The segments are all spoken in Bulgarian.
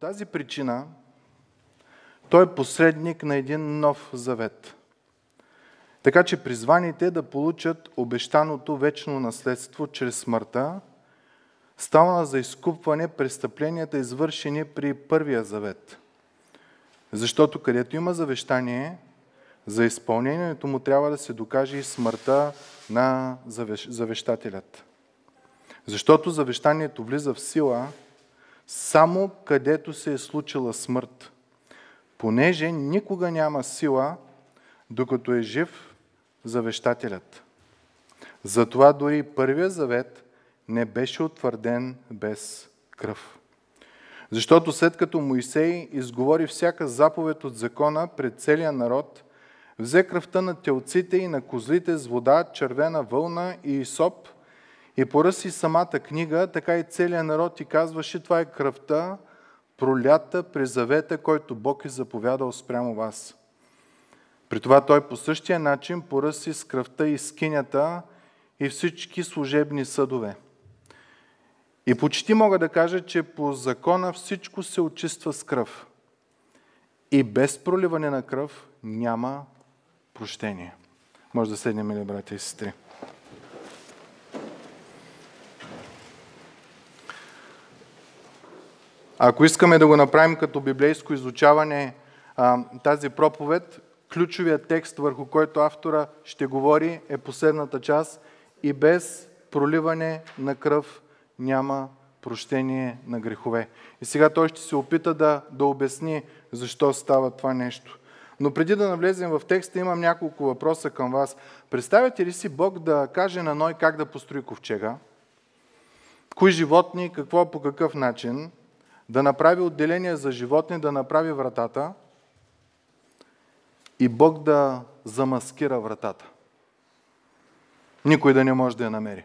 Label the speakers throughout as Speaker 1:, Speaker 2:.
Speaker 1: тази причина той е посредник на един нов завет. Така че призваните да получат обещаното вечно наследство чрез смъртта, става за изкупване престъпленията, извършени при първия завет. Защото където има завещание, за изпълнението му трябва да се докаже и смъртта на завещателят. Защото завещанието влиза в сила само където се е случила смърт, понеже никога няма сила, докато е жив завещателят. Затова дори първия завет не беше утвърден без кръв. Защото след като Моисей изговори всяка заповед от закона пред целия народ, взе кръвта на телците и на козлите с вода, червена вълна и соп и поръси самата книга, така и целият народ и казваше, това е кръвта, пролята през завета, който Бог е заповядал спрямо вас. При това той по същия начин поръси с кръвта и скинята и всички служебни съдове. И почти мога да кажа, че по закона всичко се очиства с кръв. И без проливане на кръв няма прощение. Може да седнем, мили брати и сестри. Ако искаме да го направим като библейско изучаване, тази проповед, ключовият текст, върху който автора ще говори, е последната част и без проливане на кръв няма прощение на грехове. И сега той ще се опита да, да обясни защо става това нещо. Но преди да навлезем в текста, имам няколко въпроса към вас. Представяте ли си Бог да каже на Ной как да построи ковчега? Кои животни, какво, по какъв начин? Да направи отделение за животни, да направи вратата и Бог да замаскира вратата. Никой да не може да я намери.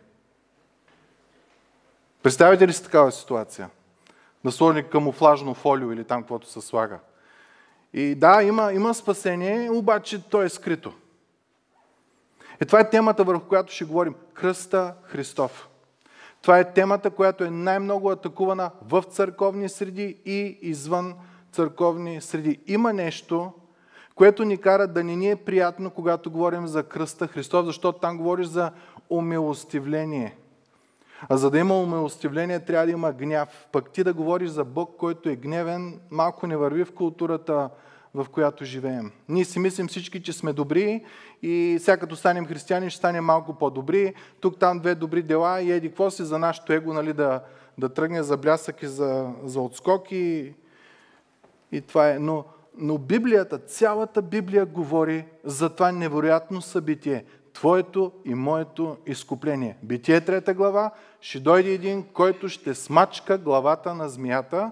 Speaker 1: Представете ли си такава ситуация? Да сложи камуфлажно фолио или там каквото се слага. И да, има, има спасение, обаче то е скрито. И това е темата, върху която ще говорим. Кръста Христов. Това е темата, която е най-много атакувана в църковни среди и извън църковни среди. Има нещо, което ни кара да не ни е приятно, когато говорим за кръста Христов, защото там говориш за умилостивление. А за да има умилостивление, трябва да има гняв. Пък ти да говориш за Бог, който е гневен, малко не върви в културата, в която живеем. Ние си мислим всички, че сме добри и сега като станем християни, ще станем малко по-добри. Тук там две добри дела и еди какво си за нашето его, нали, да, да тръгне за блясък и за, за отскок и, и това е. Но, но Библията, цялата Библия говори за това невероятно събитие. Твоето и моето изкупление. Битие трета глава, ще дойде един, който ще смачка главата на змията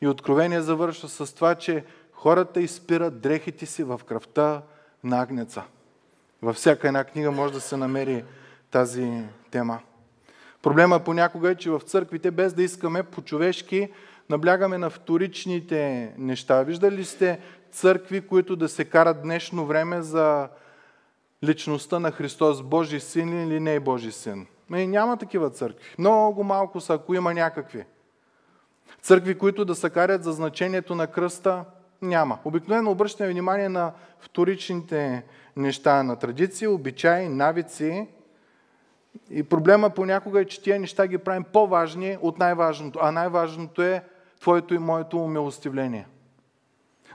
Speaker 1: и откровение завършва с това, че хората изпират дрехите си в кръвта на агнеца. Във всяка една книга може да се намери тази тема. Проблема понякога е, че в църквите, без да искаме по-човешки, наблягаме на вторичните неща. Виждали ли сте църкви, които да се карат днешно време за личността на Христос, Божи син или не Божи син? Ме, няма такива църкви. Много малко са, ако има някакви. Църкви, които да се карят за значението на кръста, няма. Обикновено обръщаме внимание на вторичните неща, на традиции, обичаи, навици. И проблема понякога е, че тия неща ги правим по-важни от най-важното. А най-важното е твоето и моето умилостивление.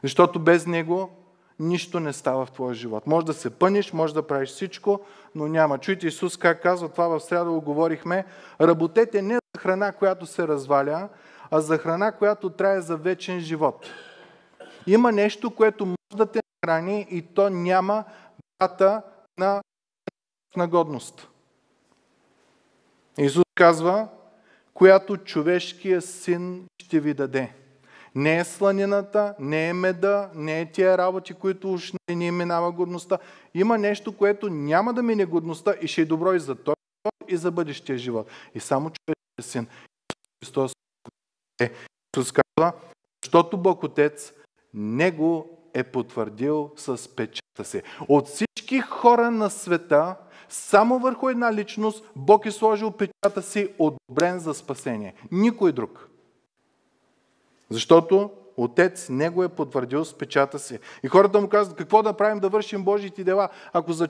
Speaker 1: Защото без него нищо не става в твоя живот. Може да се пъниш, може да правиш всичко, но няма. Чуйте Исус как казва, това в среда го говорихме, работете не за храна, която се разваля, а за храна, която трае за вечен живот. Има нещо, което може да те храни и то няма дата на, годност. Исус казва, която човешкият син ще ви даде. Не е сланината, не е меда, не е тия работи, които уж не ни минава годността. Има нещо, което няма да мине годността и ще е добро и за този и за бъдещия живот. И само човешкият син. Христос е. Исус казва, защото Бог Отец него е потвърдил с печата си. От всички хора на света, само върху една личност Бог е сложил печата си одобрен за спасение. Никой друг. Защото Отец не го е потвърдил с печата си. И хората му казват, какво да правим да вършим Божите дела? Ако за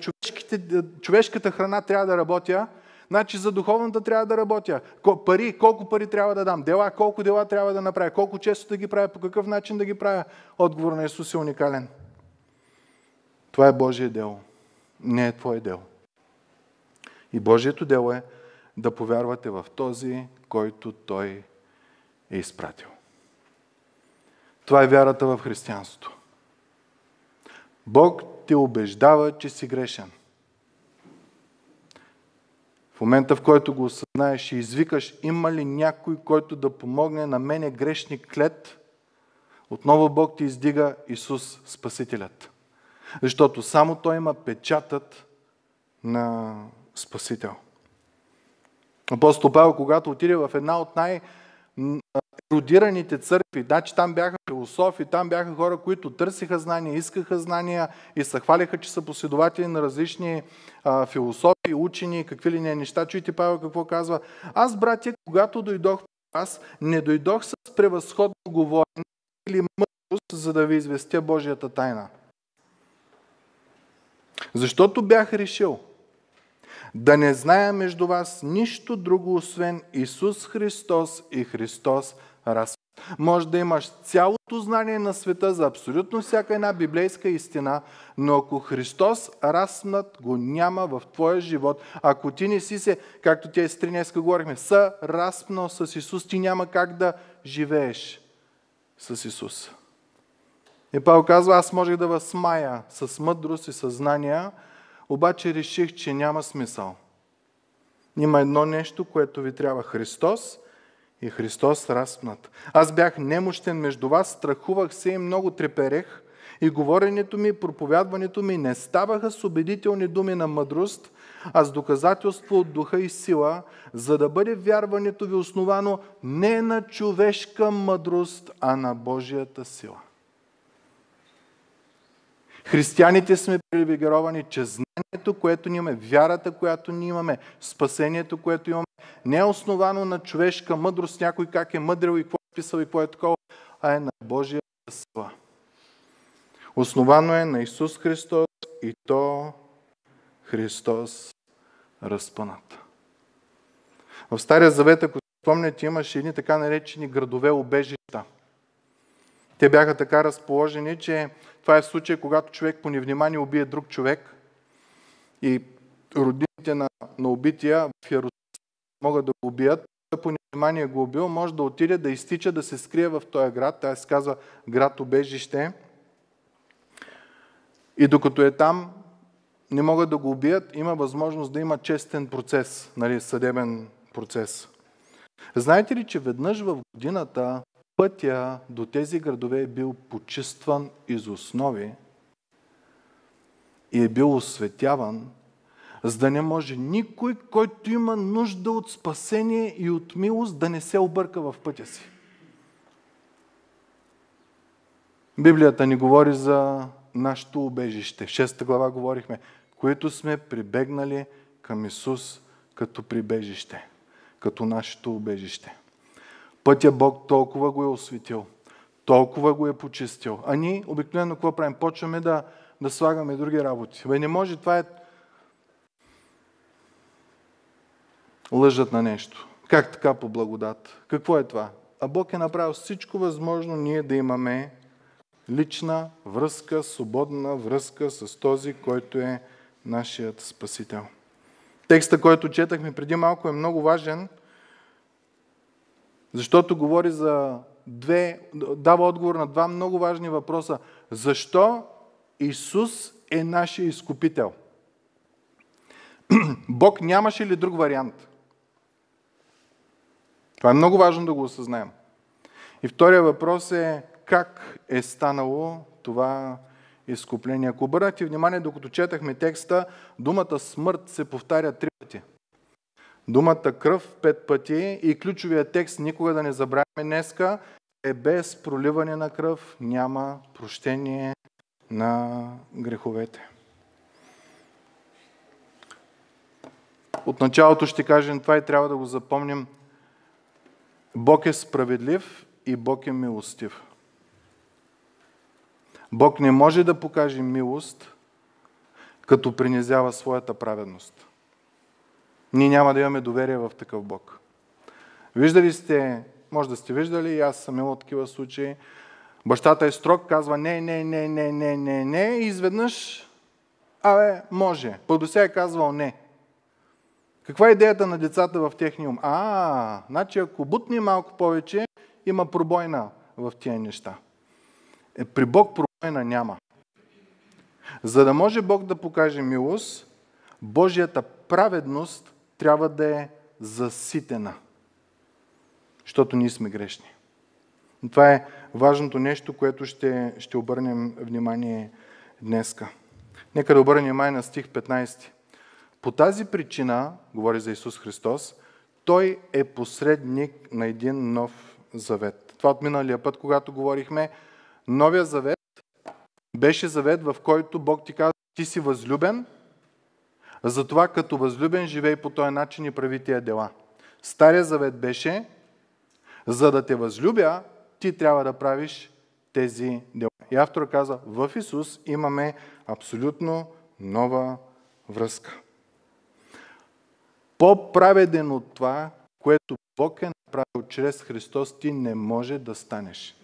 Speaker 1: човешката храна трябва да работя, значи за духовната трябва да работя. Пари, колко пари трябва да дам? Дела, колко дела трябва да направя? Колко често да ги правя? По какъв начин да ги правя? Отговор на Исус е уникален. Това е Божие дело. Не е Твое дело. И Божието дело е да повярвате в този, който Той е изпратил. Това е вярата в християнството. Бог те убеждава, че си грешен. В момента, в който го осъзнаеш и извикаш, има ли някой, който да помогне на мене грешник клет, отново Бог ти издига Исус Спасителят. Защото само Той има печатът на Спасител. Апостол Павел, когато отиде в една от най- еродираните църкви, значи там бяха философи, там бяха хора, които търсиха знания, искаха знания и се хвалиха, че са последователи на различни а, философии, учени, какви ли не неща. Чуйте Павел какво казва. Аз, братя, когато дойдох при вас, не дойдох с превъзходно говорене или мъдрост, за да ви известя Божията тайна. Защото бях решил да не зная между вас нищо друго, освен Исус Христос и Христос разпят. Може да имаш цялото знание на света за абсолютно всяка една библейска истина, но ако Христос разпнат го няма в твоя живот, ако ти не си се, както тези три днеска говорихме, са разпнал с Исус, ти няма как да живееш с Исус. И Павел казва, аз можех да възмая с мъдрост и съзнание, обаче реших, че няма смисъл. Има едно нещо, което ви трябва Христос и Христос разпнат. Аз бях немощен между вас, страхувах се и много треперех и говоренето ми, проповядването ми не ставаха с убедителни думи на мъдрост, а с доказателство от духа и сила, за да бъде вярването ви основано не на човешка мъдрост, а на Божията сила. Християните сме привилегировани, че знанието, което ни имаме, вярата, която ни имаме, спасението, което имаме, не е основано на човешка мъдрост, някой как е мъдрил и какво е писал и какво е такова, а е на Божия сила. Основано е на Исус Христос и то Христос разпънат. В Стария Завет, ако спомняте, имаше едни така наречени градове обежища. Те бяха така разположени, че това е случай, когато човек по невнимание убие друг човек и родителите на, на убития в Ярусалим могат да го убият. По невнимание го убил, може да отиде да изтича, да се скрие в този град. Тя се казва град обежище. И докато е там, не могат да го убият, има възможност да има честен процес, нали, съдебен процес. Знаете ли, че веднъж в годината пътя до тези градове е бил почистван из основи и е бил осветяван, за да не може никой, който има нужда от спасение и от милост, да не се обърка в пътя си. Библията ни говори за нашето убежище. В шеста глава говорихме, които сме прибегнали към Исус като прибежище, като нашето убежище. Пътя Бог толкова го е осветил, толкова го е почистил. А ние обикновено какво правим? Почваме да, да слагаме други работи. Бе, не може, това е лъжат на нещо. Как така по благодат? Какво е това? А Бог е направил всичко възможно ние да имаме лична връзка, свободна връзка с този, който е нашият Спасител. Текста, който четахме преди малко е много важен, защото говори за две, дава отговор на два много важни въпроса. Защо Исус е нашия изкупител? Бог нямаше ли друг вариант? Това е много важно да го осъзнаем. И втория въпрос е как е станало това изкупление. Ако обърнахте внимание, докато четахме текста, думата смърт се повтаря три пъти. Думата кръв пет пъти и ключовия текст, никога да не забравяме днеска, е без проливане на кръв няма прощение на греховете. От началото ще кажем това и трябва да го запомним. Бог е справедлив и Бог е милостив. Бог не може да покаже милост, като принизява своята праведност. Ние няма да имаме доверие в такъв Бог. Виждали сте, може да сте виждали, и аз съм имал такива случаи, бащата е строг, казва не, не, не, не, не, не, не, и изведнъж, абе, може. По до е казвал не. Каква е идеята на децата в техния ум? А, значи ако бутни малко повече, има пробойна в тия неща. Е, при Бог пробойна няма. За да може Бог да покаже милост, Божията праведност трябва да е заситена. Защото ние сме грешни. Това е важното нещо, което ще, ще обърнем внимание днеска. Нека да обърнем внимание на стих 15. По тази причина, говори за Исус Христос, Той е посредник на един нов завет. Това от миналия път, когато говорихме, новия завет беше завет, в който Бог ти казва, ти си възлюбен, затова като възлюбен живей по този начин и прави тия дела. Стария завет беше, за да те възлюбя, ти трябва да правиш тези дела. И автора каза, в Исус имаме абсолютно нова връзка. По-праведен от това, което Бог е направил чрез Христос, ти не може да станеш.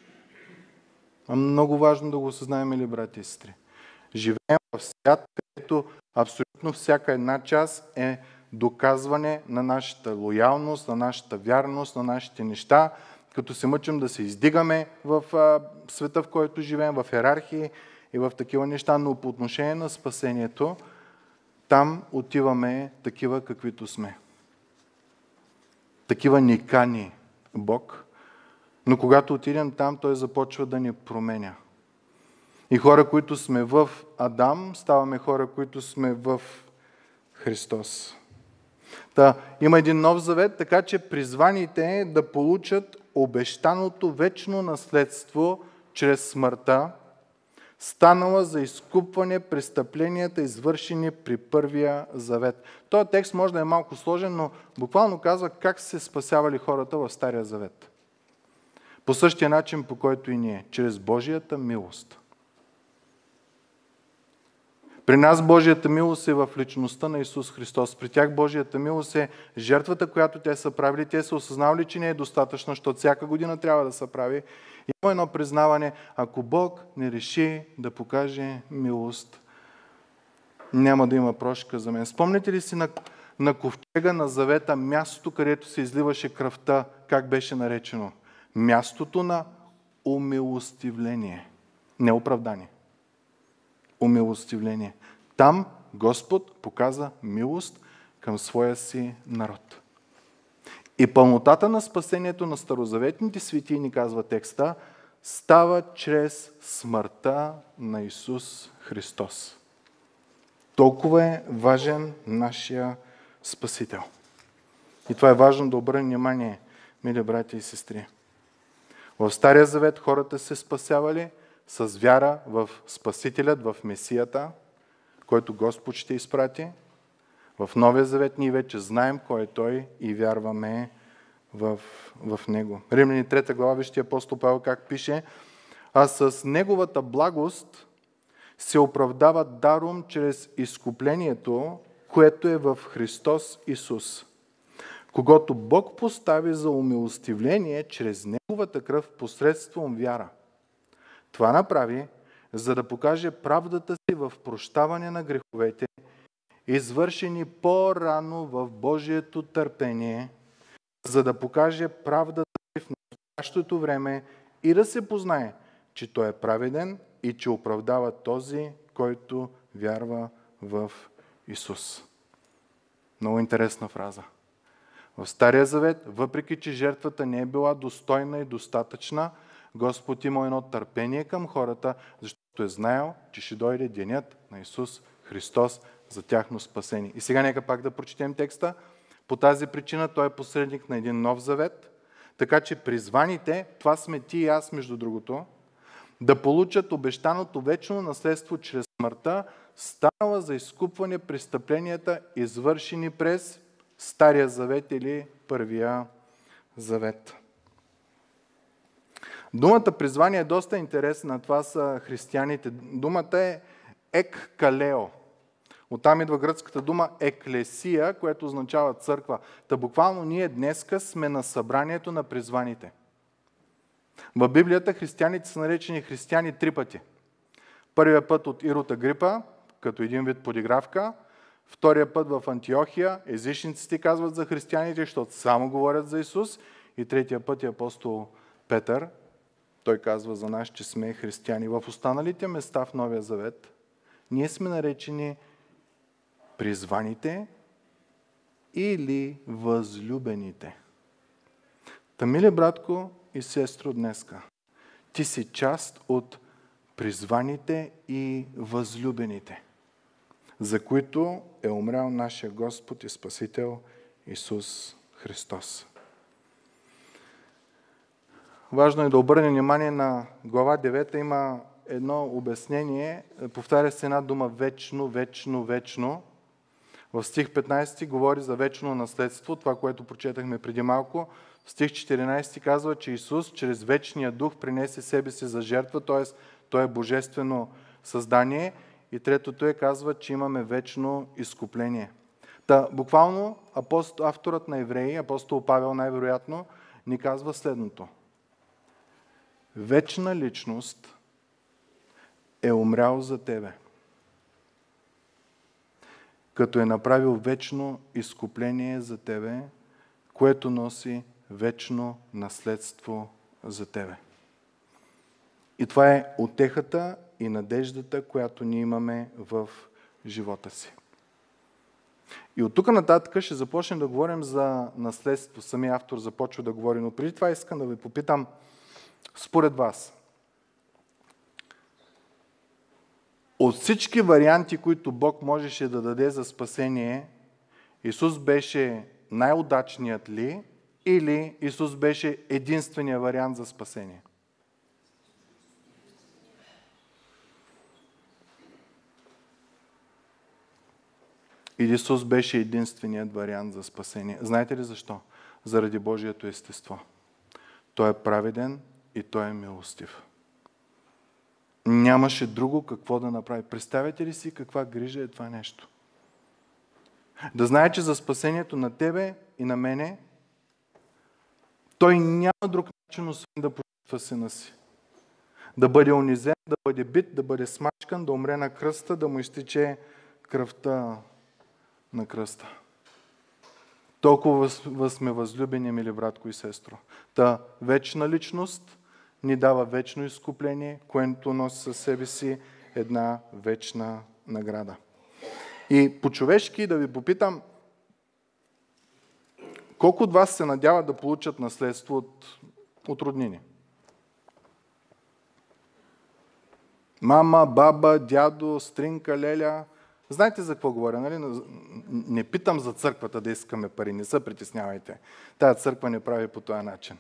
Speaker 1: Много важно да го осъзнаем, ли, брати и сестри? Живеем в свят, където абсолютно всяка една част е доказване на нашата лоялност, на нашата вярност, на нашите неща, като се мъчим да се издигаме в света, в който живеем, в иерархии и в такива неща, но по отношение на спасението, там отиваме такива, каквито сме. Такива ни кани Бог, но когато отидем там, Той започва да ни променя. И хора, които сме в Адам, ставаме хора, които сме в Христос. Та, има един нов завет, така че призваните да получат обещаното вечно наследство чрез смъртта, станала за изкупване престъпленията, извършени при първия завет. Този текст може да е малко сложен, но буквално казва как се спасявали хората в Стария завет. По същия начин, по който и ние, чрез Божията милост. При нас Божията милост е в личността на Исус Христос. При тях Божията милост е жертвата, която те са правили. Те са осъзнавали, че не е достатъчно, защото всяка година трябва да се прави. Има едно признаване, ако Бог не реши да покаже милост, няма да има прошка за мен. Спомните ли си на, на ковчега на завета, мястото, където се изливаше кръвта, как беше наречено? Мястото на умилостивление, не оправдание умилостивление. Там Господ показа милост към своя си народ. И пълнотата на спасението на старозаветните свети, ни казва текста, става чрез смъртта на Исус Христос. Толкова е важен нашия Спасител. И това е важно да обърнем внимание, мили брати и сестри. В Стария Завет хората се спасявали – с вяра в Спасителят, в Месията, който Господ ще изпрати. В Новия Завет ние вече знаем кой е Той и вярваме в, в Него. Римляни 3 глава, вижте апостол Павел как пише, а с Неговата благост се оправдава даром чрез изкуплението, което е в Христос Исус, когато Бог постави за умилостивление чрез Неговата кръв посредством вяра – това направи, за да покаже правдата си в прощаване на греховете, извършени по-рано в Божието търпение, за да покаже правдата си в настоящото време и да се познае, че Той е праведен и че оправдава този, който вярва в Исус. Много интересна фраза. В Стария Завет, въпреки че жертвата не е била достойна и достатъчна, Господ има едно търпение към хората, защото е знаел, че ще дойде денят на Исус Христос за тяхно спасение. И сега нека пак да прочетем текста. По тази причина той е посредник на един нов завет, така че призваните, това сме ти и аз между другото, да получат обещаното вечно наследство чрез смъртта, станала за изкупване престъпленията, извършени през Стария завет или Първия завет. Думата призвание е доста интересна. Това са християните. Думата е еккалео. Оттам идва гръцката дума еклесия, което означава църква. Та буквално ние днеска сме на събранието на призваните. В Библията християните са наречени християни три пъти. Първия път от Ирота Грипа, като един вид подигравка. Втория път в Антиохия, езичниците казват за християните, защото само говорят за Исус. И третия път е апостол Петър. Той казва за нас, че сме християни. В останалите места в Новия Завет ние сме наречени призваните или възлюбените. Та, мили братко и сестро днеска, ти си част от призваните и възлюбените, за които е умрял нашия Господ и Спасител Исус Христос. Важно е да обърнем внимание на глава 9. Има едно обяснение. Повтаря се една дума вечно, вечно, вечно. В стих 15 говори за вечно наследство, това, което прочетахме преди малко. В стих 14 казва, че Исус чрез вечния дух принесе себе си за жертва, т.е. Той е божествено създание. И третото е казва, че имаме вечно изкупление. Та, буквално апостол, авторът на Евреи, апостол Павел най-вероятно, ни казва следното. Вечна личност е умрял за тебе – като е направил вечно изкупление за тебе, което носи вечно наследство за тебе. И това е отехата и надеждата, която ние имаме в живота си. И от тук нататък ще започнем да говорим за наследство. Самия автор започва да говори, но преди това искам да ви попитам, според вас, От всички варианти, които Бог можеше да даде за спасение, Исус беше най-удачният ли или Исус беше единствения вариант за спасение? Или Исус беше единственият вариант за спасение. Знаете ли защо? Заради Божието естество. Той е праведен и Той е милостив. Нямаше друго какво да направи. Представете ли си каква грижа е това нещо? Да знае, че за спасението на тебе и на мене, той няма друг начин, освен да пожертва сина си. Да бъде унизен, да бъде бит, да бъде смачкан, да умре на кръста, да му изтече кръвта на кръста. Толкова сме възлюбени, мили братко и сестро. Та вечна личност – ни дава вечно изкупление, което носи със себе си една вечна награда. И по-човешки да ви попитам, колко от вас се надяват да получат наследство от, от роднини? Мама, баба, дядо, стринка, леля. Знаете за какво говоря, нали? Не питам за църквата да искаме пари, не се притеснявайте. Тая църква не прави по този начин.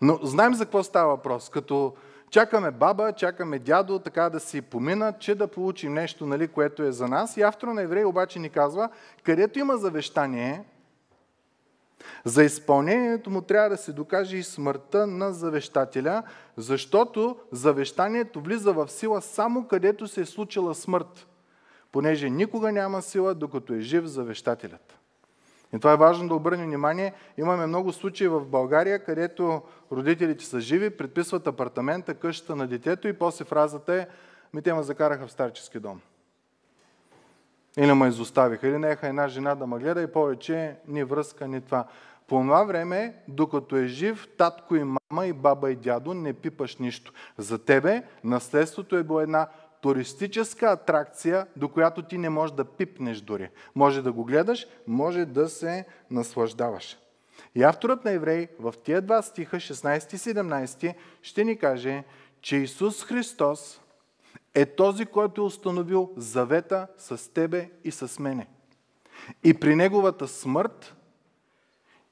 Speaker 1: Но знаем за какво става въпрос. Като чакаме баба, чакаме дядо, така да си поминат, че да получим нещо, нали, което е за нас. И автора на Евреи обаче ни казва, където има завещание, за изпълнението му трябва да се докаже и смъртта на завещателя, защото завещанието влиза в сила само където се е случила смърт, понеже никога няма сила, докато е жив завещателят. И това е важно да обърнем внимание. Имаме много случаи в България, където родителите са живи, предписват апартамента, къщата на детето и после фразата е ми те ме закараха в старчески дом. Или ме изоставиха, или неха една жена да ме гледа и повече ни връзка, ни това. По това време, докато е жив, татко и мама и баба и дядо, не пипаш нищо. За тебе наследството е било една туристическа атракция, до която ти не можеш да пипнеш дори. Може да го гледаш, може да се наслаждаваш. И авторът на Еврей в тия два стиха, 16 и 17, ще ни каже, че Исус Христос е този, който е установил завета с тебе и с мене. И при Неговата смърт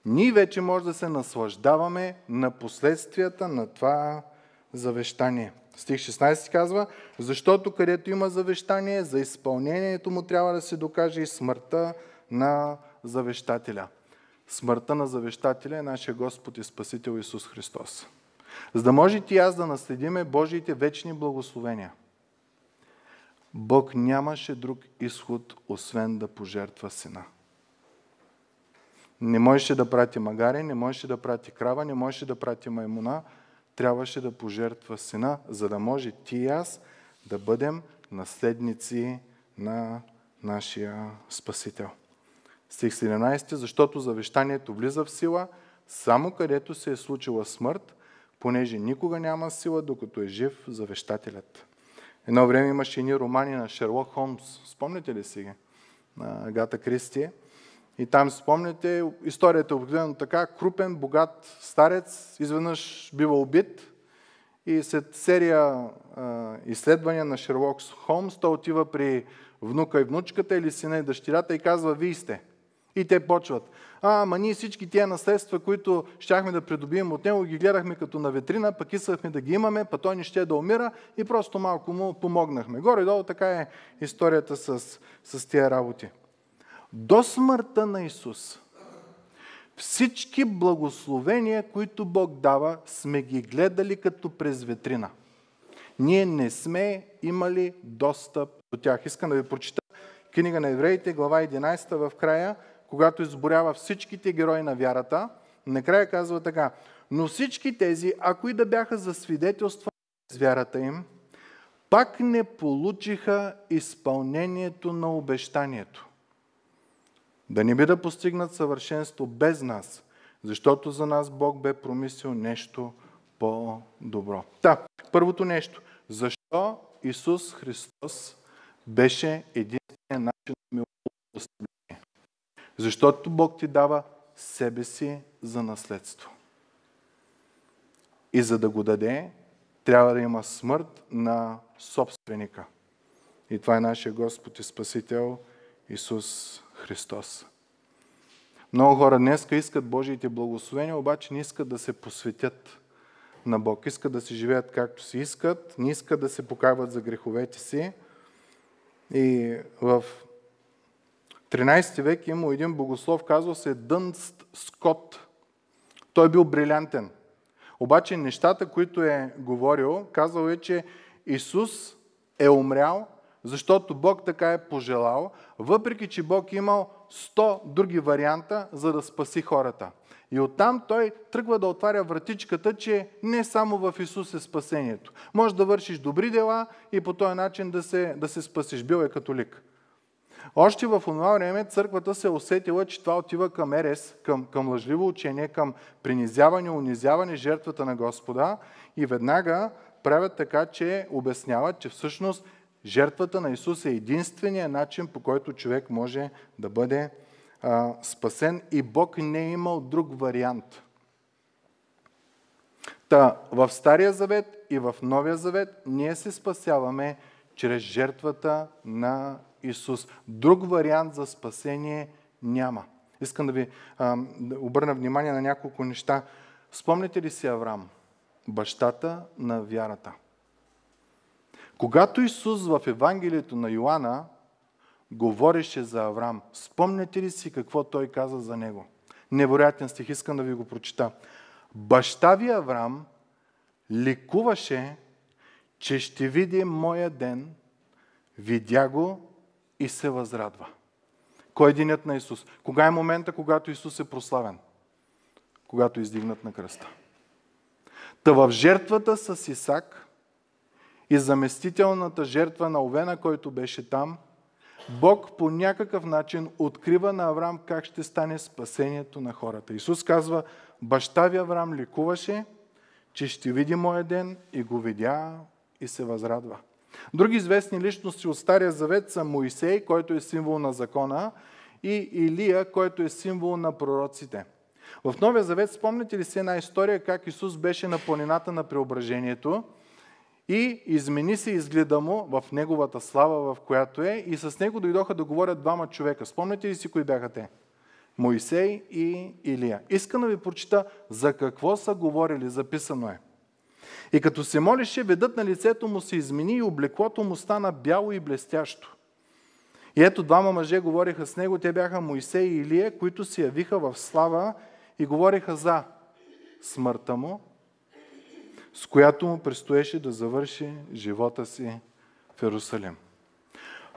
Speaker 1: ние вече може да се наслаждаваме на последствията на това завещание. Стих 16 казва, защото където има завещание, за изпълнението му трябва да се докаже и смъртта на завещателя. Смъртта на завещателя е нашия Господ и Спасител Исус Христос. За да може и аз да наследиме Божиите вечни благословения. Бог нямаше друг изход, освен да пожертва сина. Не можеше да прати магаре, не можеше да прати крава, не можеше да прати маймуна. Трябваше да пожертва сина, за да може ти и аз да бъдем наследници на нашия Спасител. Стих 17. Защото завещанието влиза в сила само където се е случила смърт, понеже никога няма сила, докато е жив завещателят. Едно време имаше ни романи на Шерлок Холмс. Спомняте ли си ги? На Агата Кристи. И там, спомняте, историята е обикновено така. Крупен, богат старец изведнъж бива убит и след серия а, изследвания на Шерлок Холмс, той отива при внука и внучката или сина и дъщерята и казва, вие сте. И те почват. А, ама ние всички тия наследства, които щяхме да придобием от него, ги гледахме като на ветрина, пък искахме да ги имаме, па той не ще да умира и просто малко му помогнахме. Горе-долу така е историята с, с тия работи. До смъртта на Исус всички благословения, които Бог дава, сме ги гледали като през ветрина. Ние не сме имали достъп до тях. Искам да ви прочита книга на евреите, глава 11 в края, когато изборява всичките герои на вярата. Накрая казва така. Но всички тези, ако и да бяха за свидетелства с вярата им, пак не получиха изпълнението на обещанието. Да не би да постигнат съвършенство без нас, защото за нас Бог бе промислил нещо по-добро. Та, първото нещо. Защо Исус Христос беше единствения начин на милостивление? Защото Бог ти дава себе си за наследство. И за да го даде, трябва да има смърт на собственика. И това е нашия Господ и Спасител Исус Христос. Много хора днес искат Божиите благословения, обаче не искат да се посветят на Бог. Искат да си живеят както си искат, не искат да се покават за греховете си. И в 13 век има един богослов, казва се Дънст Скот. Той бил брилянтен. Обаче нещата, които е говорил, казал е, че Исус е умрял защото Бог така е пожелал, въпреки че Бог е имал 100 други варианта, за да спаси хората. И оттам той тръгва да отваря вратичката, че не само в Исус е спасението. Може да вършиш добри дела и по този начин да се, да се спасиш. Бил е католик. Още в това време църквата се усетила, че това отива към ерес, към, към лъжливо учение, към принизяване, унизяване жертвата на Господа и веднага правят така, че обясняват, че всъщност Жертвата на Исус е единствения начин, по който човек може да бъде а, спасен и Бог не е имал друг вариант. Та, в Стария завет и в Новия завет ние се спасяваме чрез жертвата на Исус. Друг вариант за спасение няма. Искам да ви а, да обърна внимание на няколко неща. Спомните ли си Авраам? Бащата на вярата. Когато Исус в Евангелието на Йоанна говореше за Авраам, спомняте ли си какво той каза за него? Невероятен стих, искам да ви го прочита. Баща ви Авраам ликуваше, че ще види моя ден, видя го и се възрадва. Кой е денят на Исус? Кога е момента, когато Исус е прославен? Когато издигнат на кръста. Та в жертвата с Исак и заместителната жертва на Овена, който беше там, Бог по някакъв начин открива на Авраам как ще стане спасението на хората. Исус казва, баща ви Авраам ликуваше, че ще види моя ден и го видя и се възрадва. Други известни личности от Стария Завет са Моисей, който е символ на закона, и Илия, който е символ на пророците. В Новия Завет спомняте ли си една история как Исус беше на планината на преображението и измени се изгледа му в неговата слава, в която е, и с него дойдоха да говорят двама човека. Спомняте ли си кои бяха те? Моисей и Илия. Искам да ви прочита за какво са говорили, записано е. И като се молеше, ведът на лицето му се измени и облеклото му стана бяло и блестящо. И ето двама мъже говориха с него, те бяха Моисей и Илия, които се явиха в слава и говориха за смъртта му, с която му предстоеше да завърши живота си в Иерусалим.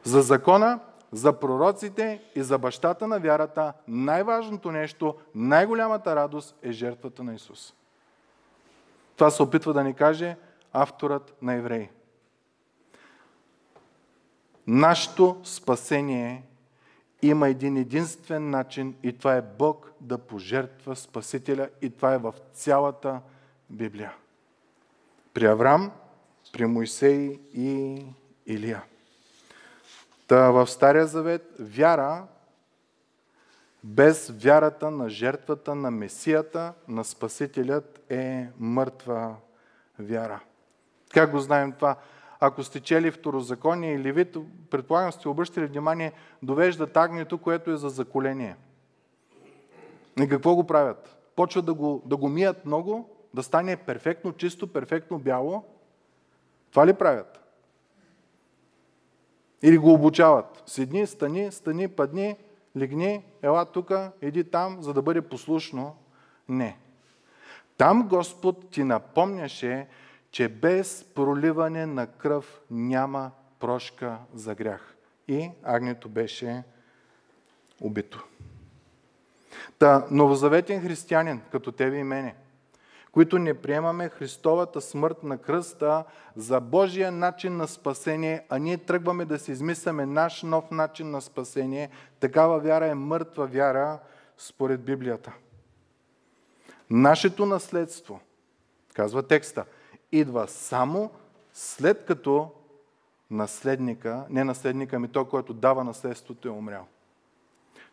Speaker 1: За закона, за пророците и за бащата на вярата най-важното нещо, най-голямата радост е жертвата на Исус. Това се опитва да ни каже авторът на Евреи. Нашето спасение има един единствен начин и това е Бог да пожертва Спасителя и това е в цялата Библия. При Авраам, при Моисей и Илия. Та в Стария Завет вяра без вярата на жертвата на Месията, на Спасителят е мъртва вяра. Как го знаем това? Ако сте чели Второзаконие или Левит, предполагам сте обръщали внимание, довеждат агнето, което е за заколение. И какво го правят? Почват да го, да го мият много, да стане перфектно чисто, перфектно бяло. Това ли правят? Или го обучават. Седни, стани, стани, падни, легни, ела тук, иди там, за да бъде послушно. Не. Там Господ ти напомняше, че без проливане на кръв няма прошка за грях. И агнето беше убито. Та, новозаветен християнин, като тебе и мене, които не приемаме Христовата смърт на кръста за Божия начин на спасение, а ние тръгваме да си измисляме наш нов начин на спасение, такава вяра е мъртва вяра според Библията. Нашето наследство, казва текста, идва само след като наследника, не наследника, ами той, който дава наследството е умрял.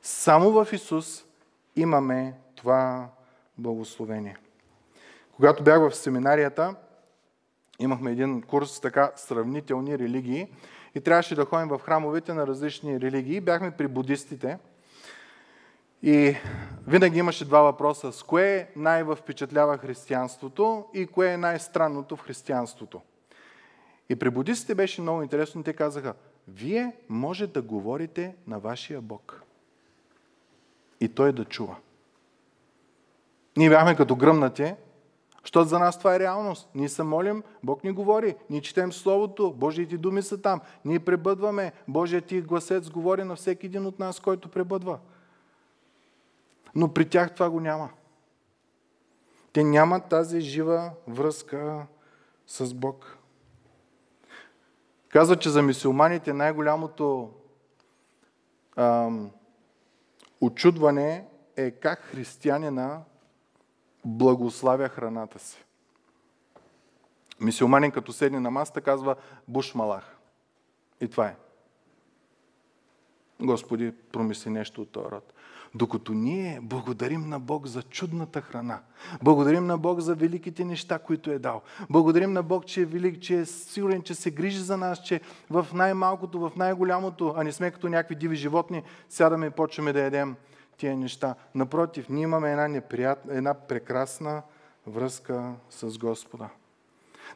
Speaker 1: Само в Исус имаме това благословение. Когато бях в семинарията, имахме един курс така сравнителни религии и трябваше да ходим в храмовете на различни религии. Бяхме при будистите и винаги имаше два въпроса. С кое най-впечатлява християнството и кое е най-странното в християнството? И при будистите беше много интересно. Те казаха, вие може да говорите на вашия Бог. И той да чува. Ние бяхме като гръмнати, защото за нас това е реалност. Ние се молим, Бог ни говори. Ние четем Словото, Божиите думи са там. Ние пребъдваме. Божият ти гласец говори на всеки един от нас, който пребъдва. Но при тях това го няма. Те нямат тази жива връзка с Бог. Казва, че за мисиоманите най-голямото ам, очудване е как християнина благославя храната си. Мисиоманин като седне на масата казва Бушмалах. И това е. Господи, промисли нещо от този род. Докато ние благодарим на Бог за чудната храна, благодарим на Бог за великите неща, които е дал, благодарим на Бог, че е велик, че е сигурен, че се грижи за нас, че в най-малкото, в най-голямото, а не сме като някакви диви животни, сядаме и почваме да ядем тия неща. Напротив, ние имаме една, неприятна, една прекрасна връзка с Господа.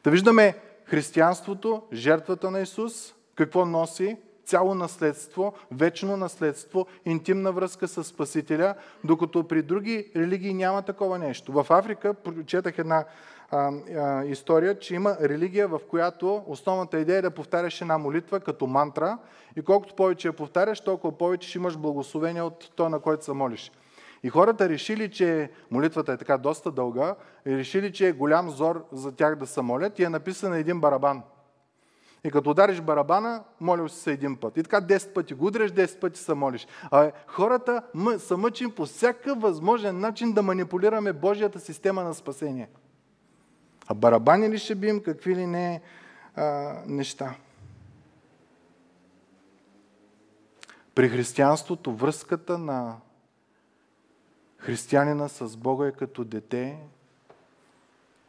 Speaker 1: Да виждаме християнството, жертвата на Исус, какво носи, цяло наследство, вечно наследство, интимна връзка с Спасителя, докато при други религии няма такова нещо. В Африка прочетах една а, а, история, че има религия, в която основната идея е да повтаряш една молитва като мантра и колкото повече я повтаряш, толкова повече ще имаш благословение от то, на който се молиш. И хората решили, че молитвата е така доста дълга, и решили, че е голям зор за тях да се молят и е написан един барабан. И като удариш барабана, молил си се един път. И така 10 пъти го удреш, 10 пъти се молиш. А хората са мъчим по всякакъв възможен начин да манипулираме Божията система на спасение. А барабани ли ще бием, какви ли не а, неща. При християнството връзката на християнина с Бога е като дете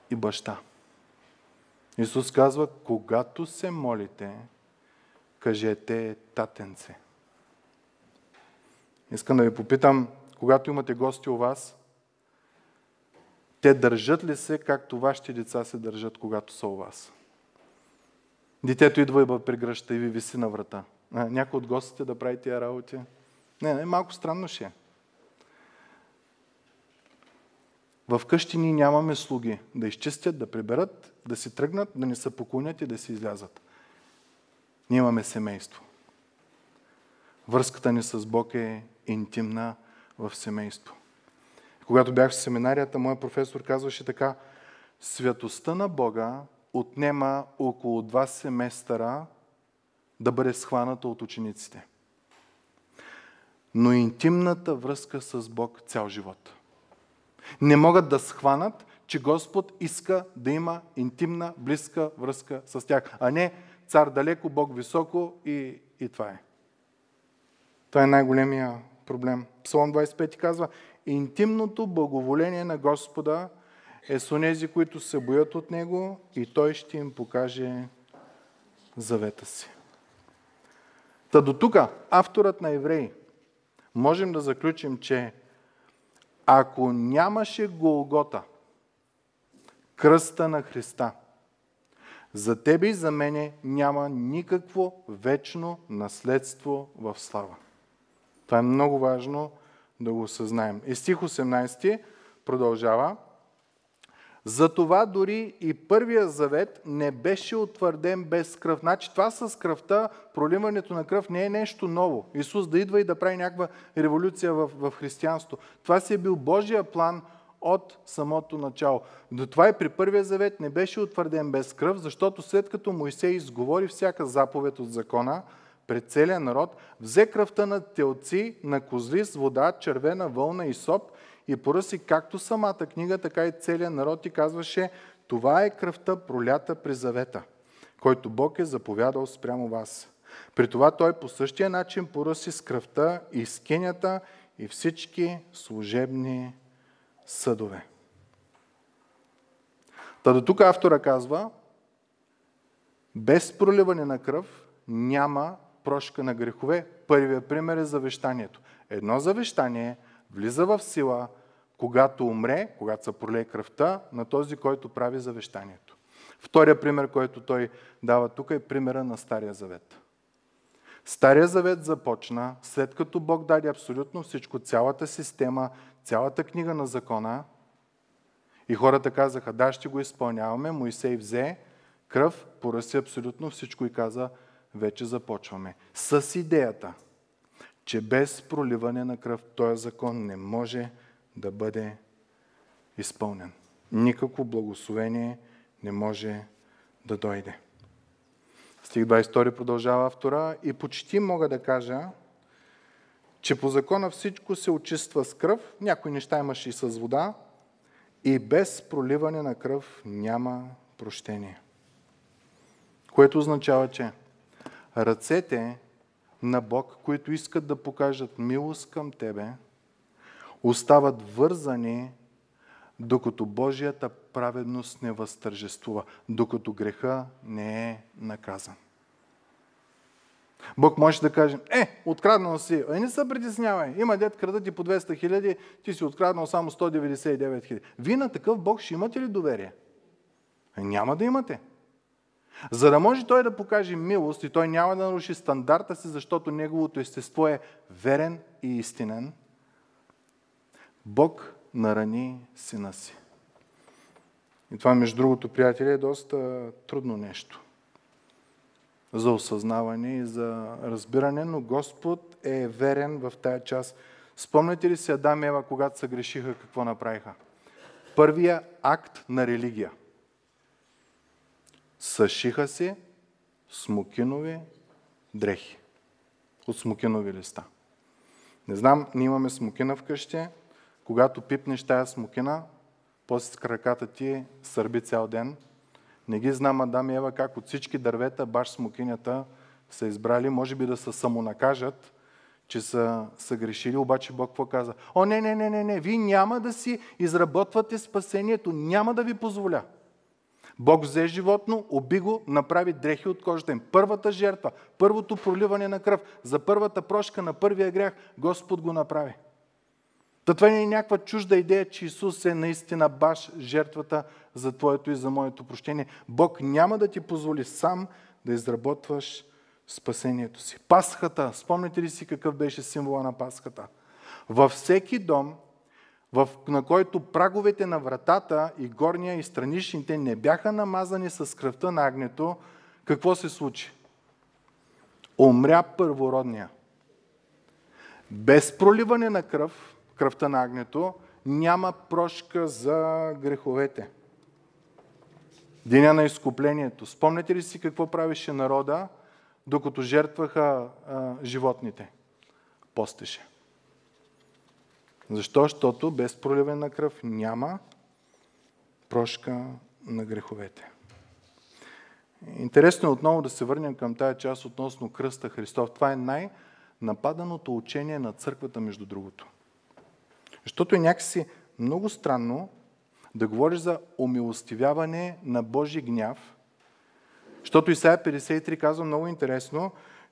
Speaker 1: и баща. Исус казва, когато се молите, кажете татенце. Искам да ви попитам, когато имате гости у вас, те държат ли се, както вашите деца се държат, когато са у вас? Детето идва и бъде прегръща и ви виси на врата. Някой от гостите да прави тия работи? Не, не, малко странно ще е. В къщи ние нямаме слуги да изчистят, да приберат, да си тръгнат, да ни се поклонят и да си излязат. Ние имаме семейство. Връзката ни с Бог е интимна в семейство. Когато бях в семинарията, моят професор казваше така, святостта на Бога отнема около два семестъра да бъде схваната от учениците. Но интимната връзка с Бог цял живот. Не могат да схванат, че Господ иска да има интимна, близка връзка с тях, а не цар далеко, Бог високо и, и това е. Това е най-големия проблем. Псалом 25 казва, интимното благоволение на Господа е с онези, които се боят от Него и Той ще им покаже завета си. Та до тук авторът на Евреи можем да заключим, че ако нямаше Голгота, кръста на Христа, за тебе и за мене няма никакво вечно наследство в слава. Това е много важно да го осъзнаем. И стих 18 продължава. Затова дори и първия завет не беше утвърден без кръв. Значи това с кръвта, проливането на кръв не е нещо ново. Исус да идва и да прави някаква революция в, в християнство. Това си е бил Божия план от самото начало. До това и при първия завет не беше утвърден без кръв, защото след като Моисей изговори всяка заповед от закона, пред целия народ, взе кръвта на телци, на козли с вода, червена вълна и соп и поръси както самата книга, така и целият народ и казваше, това е кръвта пролята при завета, който Бог е заповядал спрямо вас. При това той по същия начин поръси с кръвта и скинята и всички служебни съдове. Та до тук автора казва, без проливане на кръв няма прошка на грехове. Първият пример е завещанието. Едно завещание влиза в сила, когато умре, когато се пролее кръвта на този, който прави завещанието. Втория пример, който той дава тук е примера на Стария Завет. Стария Завет започна след като Бог даде абсолютно всичко, цялата система, цялата книга на закона и хората казаха, да, ще го изпълняваме. Моисей взе кръв, поръси абсолютно всичко и каза, вече започваме. С идеята, че без проливане на кръв този закон не може да бъде изпълнен. Никакво благословение не може да дойде. Стих 22 продължава автора и почти мога да кажа, че по закона всичко се очиства с кръв, някои неща имаше и с вода, и без проливане на кръв няма прощение. Което означава, че ръцете на Бог, които искат да покажат милост към Тебе, остават вързани, докато Божията праведност не възтържествува, докато греха не е наказан. Бог може да каже, е, откраднал си, е, не се притеснявай, има дет крадат ти по 200 хиляди, ти си откраднал само 199 хиляди. Вие на такъв Бог ще имате ли доверие? Е, няма да имате. За да може той да покаже милост и той няма да наруши стандарта си, защото неговото естество е верен и истинен, Бог нарани сина си. И това, между другото, приятели, е доста трудно нещо за осъзнаване и за разбиране, но Господ е верен в тая част. Спомняте ли си Адам и Ева, когато се грешиха, какво направиха? Първия акт на религия – Съшиха се смокинови дрехи от смокинови листа. Не знам, ние имаме смокина вкъщи. Когато пипнеш тая смокина, после с краката ти сърби цял ден. Не ги знам, Адам и Ева, как от всички дървета, баш смокинята са избрали, може би да се самонакажат, че са, са грешили, обаче Бог какво каза? О, не, не, не, не, не, вие няма да си изработвате спасението, няма да ви позволя. Бог взе животно, оби го, направи дрехи от кожата им. Първата жертва, първото проливане на кръв, за първата прошка на първия грях, Господ го направи. Та това не е някаква чужда идея, че Исус е наистина баш жертвата за твоето и за моето прощение. Бог няма да ти позволи сам да изработваш спасението си. Пасхата, спомните ли си какъв беше символа на Пасхата? Във всеки дом в, на който праговете на вратата и горния и страничните не бяха намазани с кръвта на агнето, какво се случи? Умря първородния. Без проливане на кръв, кръвта на агнето, няма прошка за греховете. Деня на изкуплението. Спомняте ли си какво правеше народа, докато жертваха а, животните? Постеше. Защо? Защото без проливане на кръв няма прошка на греховете. Интересно е отново да се върнем към тая част относно кръста Христов. Това е най-нападаното учение на църквата, между другото. Защото е някакси много странно да говориш за умилостивяване на Божи гняв, защото Исаия 53 казва много интересно,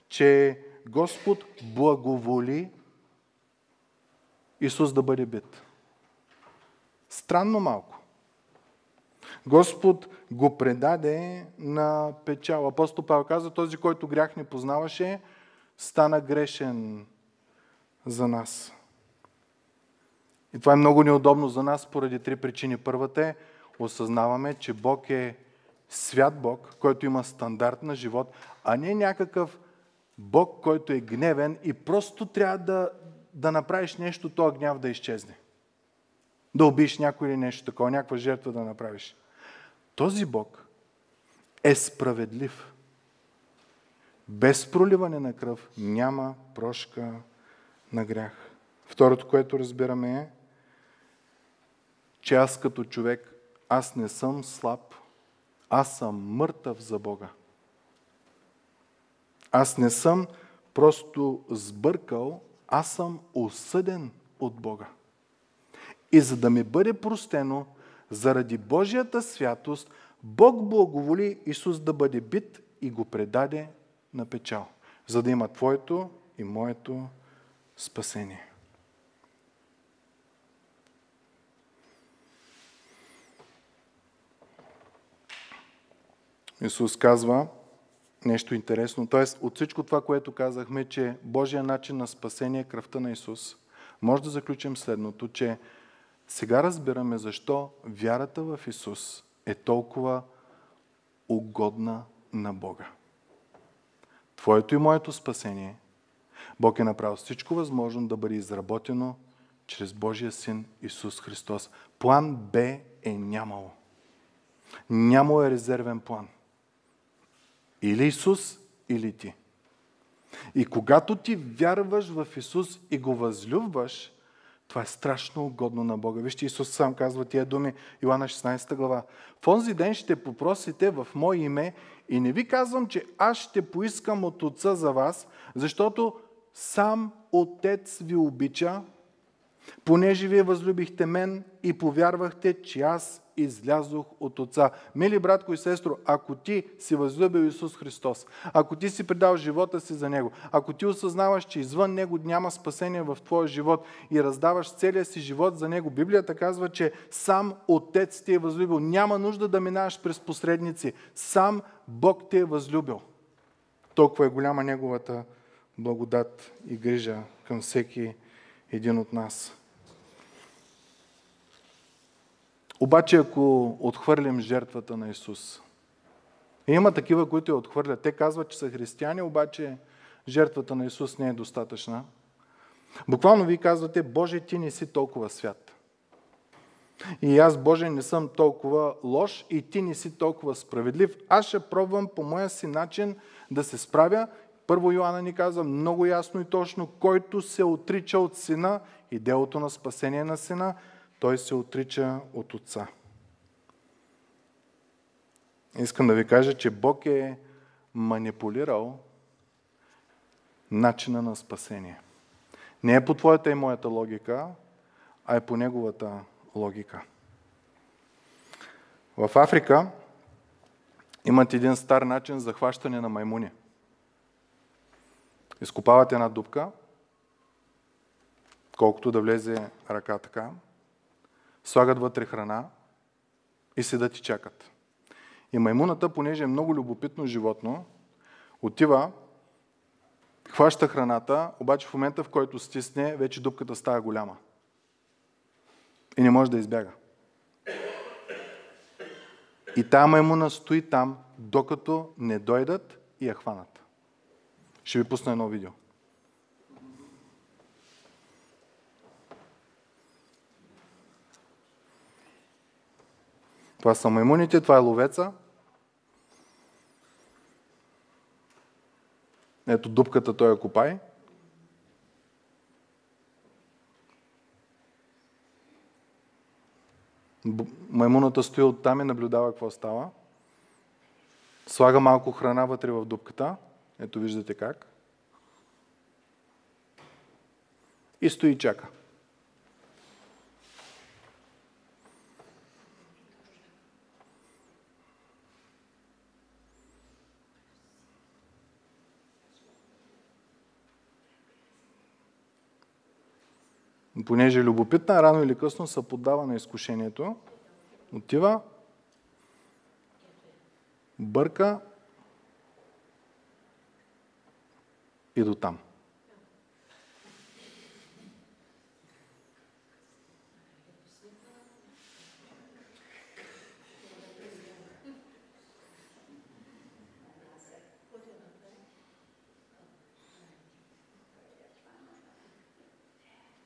Speaker 1: че Господ благоволи Исус да бъде бит. Странно малко. Господ го предаде на печал. Апостол Павел каза, този, който грях не познаваше, стана грешен за нас. И това е много неудобно за нас поради три причини. Първата е, осъзнаваме, че Бог е свят Бог, който има стандарт на живот, а не някакъв Бог, който е гневен и просто трябва да, да направиш нещо, този гняв да изчезне. Да убиеш някой или нещо такова, някаква жертва да направиш. Този Бог е справедлив. Без проливане на кръв няма прошка на грях. Второто, което разбираме е, че аз като човек, аз не съм слаб, аз съм мъртъв за Бога. Аз не съм просто сбъркал, аз съм осъден от Бога. И за да ми бъде простено, заради Божията святост, Бог благоволи Исус да бъде бит и го предаде на печал, за да има Твоето и моето спасение. Исус казва нещо интересно. Тоест, от всичко това, което казахме, че Божия начин на спасение е кръвта на Исус, може да заключим следното, че сега разбираме защо вярата в Исус е толкова угодна на Бога. Твоето и моето спасение, Бог е направил всичко възможно да бъде изработено чрез Божия син Исус Христос. План Б е нямало. Нямало е резервен план – или Исус, или ти. И когато ти вярваш в Исус и го възлюбваш, това е страшно угодно на Бога. Вижте, Исус сам казва тия думи, Йоанна 16 глава. В онзи ден ще попросите в Мое име и не ви казвам, че аз ще поискам от Отца за вас, защото сам Отец ви обича, понеже вие възлюбихте мен и повярвахте, че аз излязох от Отца. Мили братко и сестро, ако ти си възлюбил Исус Христос, ако ти си предал живота си за Него, ако ти осъзнаваш, че извън Него няма спасение в твоя живот и раздаваш целия си живот за Него, Библията казва, че сам Отец ти е възлюбил. Няма нужда да минаваш през посредници. Сам Бог те е възлюбил. Толкова е голяма Неговата благодат и грижа към всеки един от нас. Обаче, ако отхвърлим жертвата на Исус, има такива, които я отхвърлят. Те казват, че са християни, обаче жертвата на Исус не е достатъчна. Буквално вие казвате, Боже, ти не си толкова свят. И аз, Боже, не съм толкова лош и ти не си толкова справедлив. Аз ще пробвам по моя си начин да се справя. Първо Йоанна ни казва много ясно и точно, който се отрича от сина и делото на спасение на сина, той се отрича от Отца. Искам да ви кажа, че Бог е манипулирал начина на спасение. Не е по твоята и моята логика, а е по неговата логика. В Африка имат един стар начин за хващане на маймуни. Изкопават една дупка, колкото да влезе ръка така, слагат вътре храна и седат и чакат. И маймуната, понеже е много любопитно животно, отива, хваща храната, обаче в момента, в който стисне, вече дупката става голяма. И не може да избяга. И тая маймуна стои там, докато не дойдат и я хванат. Ще ви пусна едно видео. Това са маймуните, това е ловеца. Ето дупката той я копай. Маймуната стои оттам и наблюдава какво става. Слага малко храна вътре в дупката. Ето виждате как. И стои и чака. Понеже е любопитна, рано или късно се поддава на изкушението, отива, бърка. И до там.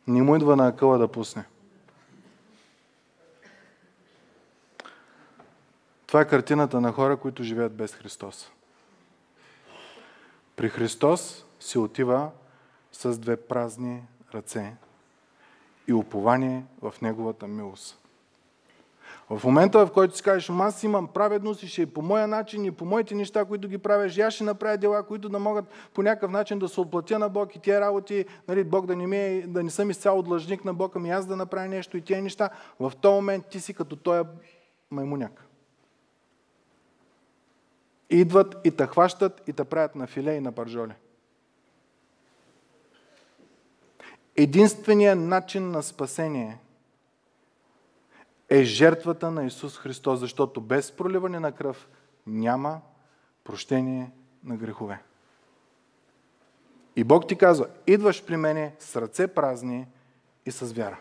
Speaker 1: Не му идва на акъла да пусне. Това е картината на хора, които живеят без Христос. При Христос се отива с две празни ръце и упование в Неговата милост. В момента, в който си кажеш, аз имам праведност и ще е по моя начин и по моите неща, които ги правиш, аз ще направя дела, които да могат по някакъв начин да се отплатя на Бог и тия работи, нали, Бог да не, ми е, да не съм изцяло длъжник на Бог, ами аз да направя нещо и тия неща, в този момент ти си като той маймуняк. Идват и те хващат и те правят на филе и на паржоли. Единственият начин на спасение е жертвата на Исус Христос, защото без проливане на кръв няма прощение на грехове. И Бог ти казва, идваш при мене с ръце празни и с вяра.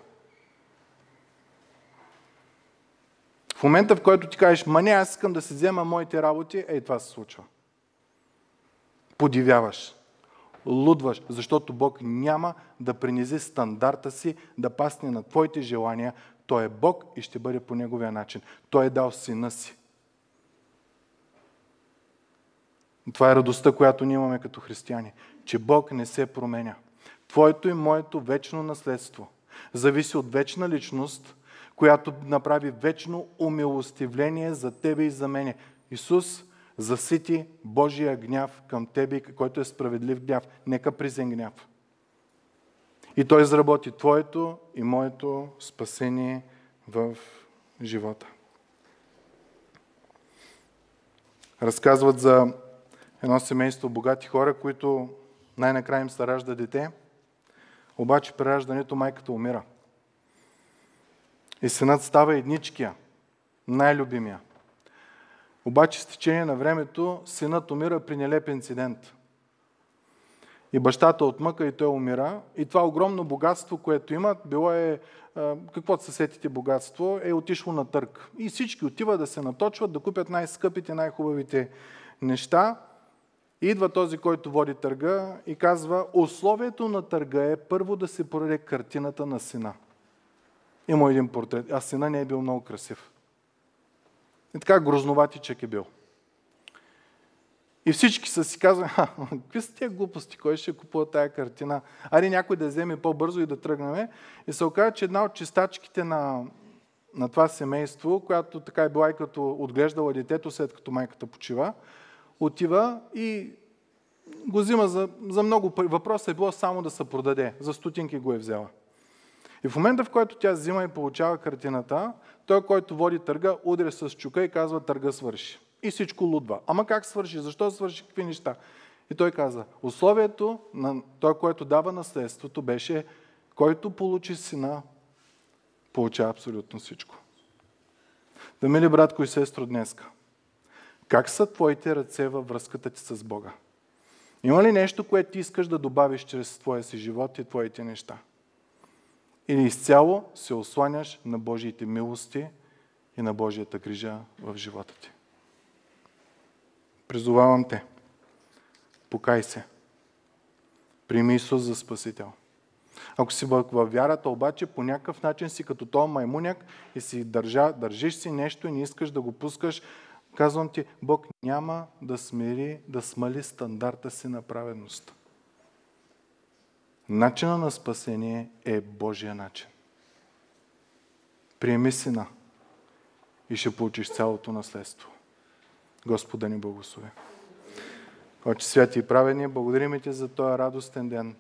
Speaker 1: В момента, в който ти кажеш, ма не, аз искам да си взема моите работи, ей, това се случва. Подивяваш, лудваш, защото Бог няма да принизи стандарта си да пасне на твоите желания. Той е Бог и ще бъде по Неговия начин. Той е дал сина си. Това е радостта, която ние имаме като християни. Че Бог не се променя. Твоето и моето вечно наследство зависи от вечна личност, която направи вечно умилостивление за тебе и за мене. Исус засити Божия гняв към тебе, който е справедлив гняв, не капризен гняв. И Той изработи твоето и моето спасение в живота. Разказват за едно семейство богати хора, които най-накрая им се ражда дете, обаче при раждането майката умира – и синът става едничкия, най-любимия. Обаче с течение на времето синът умира при нелеп инцидент. И бащата отмъка и той умира. И това огромно богатство, което имат, било е, каквото се сетите богатство, е отишло на търг. И всички отиват да се наточват, да купят най-скъпите, най-хубавите неща. И идва този, който води търга и казва, условието на търга е първо да се продаде картината на сина. Има един портрет. А сина не е бил много красив. И така грозноватичък е бил. И всички са си казали, какви са тия глупости, кой ще купува тая картина? Ари някой да вземе по-бързо и да тръгнем. И се оказа, че една от чистачките на, на това семейство, която така е била и като отглеждала детето след като майката почива, отива и го взима за, за много пари. Въпросът е било само да се продаде. За стотинки го е взела. И в момента, в който тя взима и получава картината, той, който води търга, удря с чука и казва, търга свърши. И всичко лудва. Ама как свърши? Защо свърши? Какви неща? И той каза, условието на той, който дава наследството, беше, който получи сина, получава абсолютно всичко. Да, мили братко и сестро, днеска, как са твоите ръце във връзката ти с Бога? Има ли нещо, което ти искаш да добавиш чрез твоя си живот и твоите неща? или изцяло се осланяш на Божиите милости и на Божията грижа в живота ти. Призовавам те. Покай се. Прими Исус за Спасител. Ако си във вярата, обаче по някакъв начин си като този маймуняк и си държа, държиш си нещо и не искаш да го пускаш, казвам ти, Бог няма да смири, да смали стандарта си на праведност. Начина на спасение е Божия начин. Приеми сина и ще получиш цялото наследство. Господа ни благослови. Отче святи и праведни, благодарим ти за този радостен ден.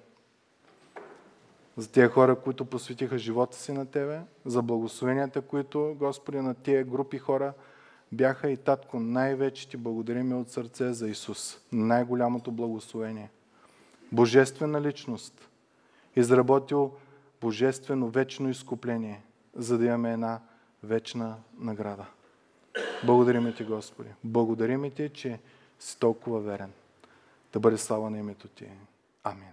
Speaker 1: За тези хора, които посветиха живота си на Тебе, за благословенията, които, Господи, на тия групи хора бяха и Татко, най-вече Ти благодарим от сърце за Исус, най-голямото благословение. Божествена личност, изработил божествено вечно изкупление, за да имаме една вечна награда. Благодарим Ти, Господи. Благодарим Ти, че си толкова верен. Да бъде слава на името Ти. Амин.